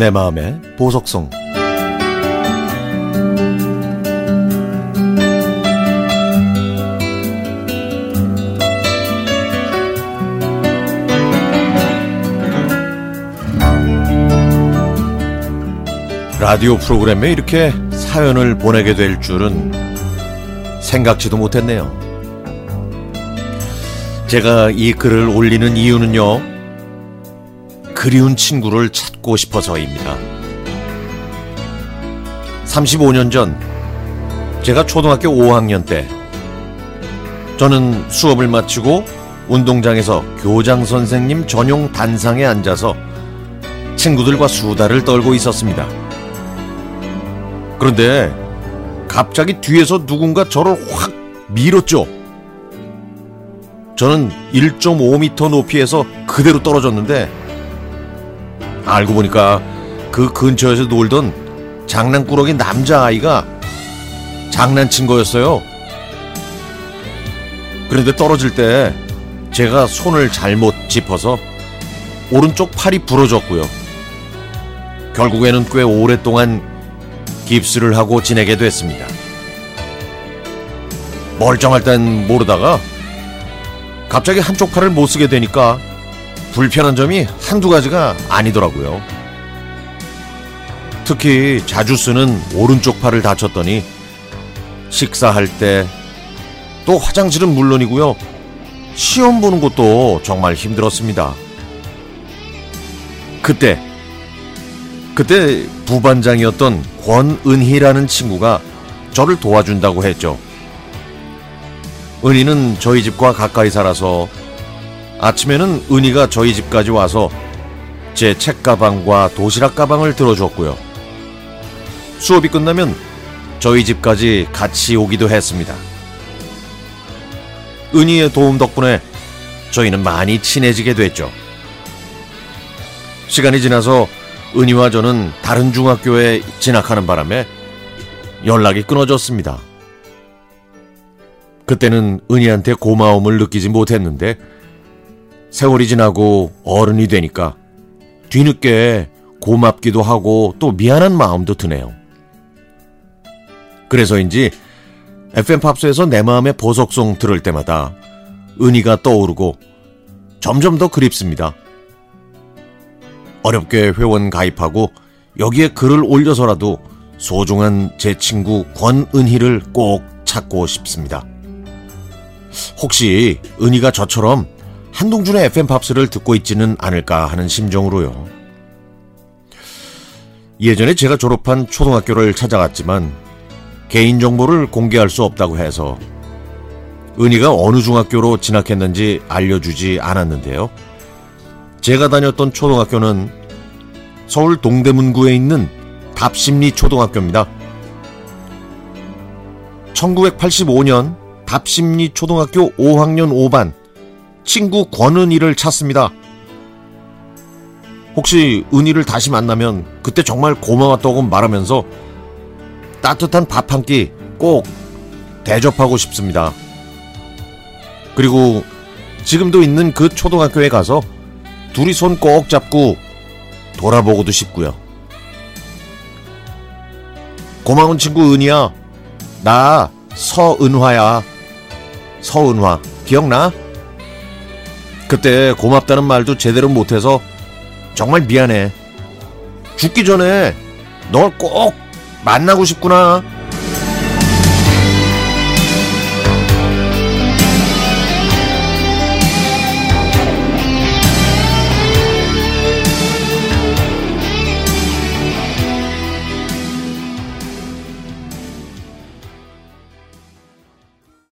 내 마음의 보석성 라디오 프로그램에 이렇게 사연을 보내게 될 줄은 생각지도 못했네요. 제가 이 글을 올리는 이유는요, 그리운 친구를 찾고 싶어서입니다. 35년 전, 제가 초등학교 5학년 때, 저는 수업을 마치고 운동장에서 교장 선생님 전용 단상에 앉아서 친구들과 수다를 떨고 있었습니다. 그런데 갑자기 뒤에서 누군가 저를 확 밀었죠. 저는 1.5m 높이에서 그대로 떨어졌는데 알고 보니까 그 근처에서 놀던 장난꾸러기 남자아이가 장난친 거였어요. 그런데 떨어질 때 제가 손을 잘못 짚어서 오른쪽 팔이 부러졌고요. 결국에는 꽤 오랫동안 깁스를 하고 지내게 됐습니다. 멀쩡할 땐 모르다가 갑자기 한쪽 팔을 못 쓰게 되니까 불편한 점이 한두 가지가 아니더라고요. 특히 자주 쓰는 오른쪽 팔을 다쳤더니 식사할 때 또 화장실은 물론이고요. 시험 보는 것도 정말 힘들었습니다. 그때 그때 부반장이었던 권은희라는 친구가 저를 도와준다고 했죠. 은희는 저희 집과 가까이 살아서 아침에는 은희가 저희 집까지 와서 제 책가방과 도시락 가방을 들어줬고요. 수업이 끝나면 저희 집까지 같이 오기도 했습니다. 은희의 도움 덕분에 저희는 많이 친해지게 됐죠. 시간이 지나서 은희와 저는 다른 중학교에 진학하는 바람에 연락이 끊어졌습니다. 그때는 은희한테 고마움을 느끼지 못했는데 세월이 지나고 어른이 되니까 뒤늦게 고맙기도 하고 또 미안한 마음도 드네요. 그래서인지 FM 팝스에서 내 마음의 보석송 들을 때마다 은희가 떠오르고 점점 더 그립습니다. 어렵게 회원 가입하고 여기에 글을 올려서라도 소중한 제 친구 권은희를 꼭 찾고 싶습니다. 혹시 은희가 저처럼 한동준의 FM 팝스를 듣고 있지는 않을까 하는 심정으로요. 예전에 제가 졸업한 초등학교를 찾아갔지만 개인정보를 공개할 수 없다고 해서 은희가 어느 중학교로 진학했는지 알려주지 않았는데요. 제가 다녔던 초등학교는 서울 동대문구에 있는 답심리 초등학교입니다. 1985년 답심리 초등학교 5학년 5반 친구 권은희를 찾습니다. 혹시 은희를 다시 만나면 그때 정말 고마웠다고 말하면서 따뜻한 밥 한 끼 꼭 대접하고 싶습니다. 그리고 지금도 있는 그 초등학교에 가서 둘이 손 꼭 잡고 돌아보고도 싶고요. 고마운 친구 은희야. 나 서은화야. 서은화. 기억나? 그때 고맙다는 말도 제대로 못해서 정말 미안해. 죽기 전에 널 꼭 만나고 싶구나.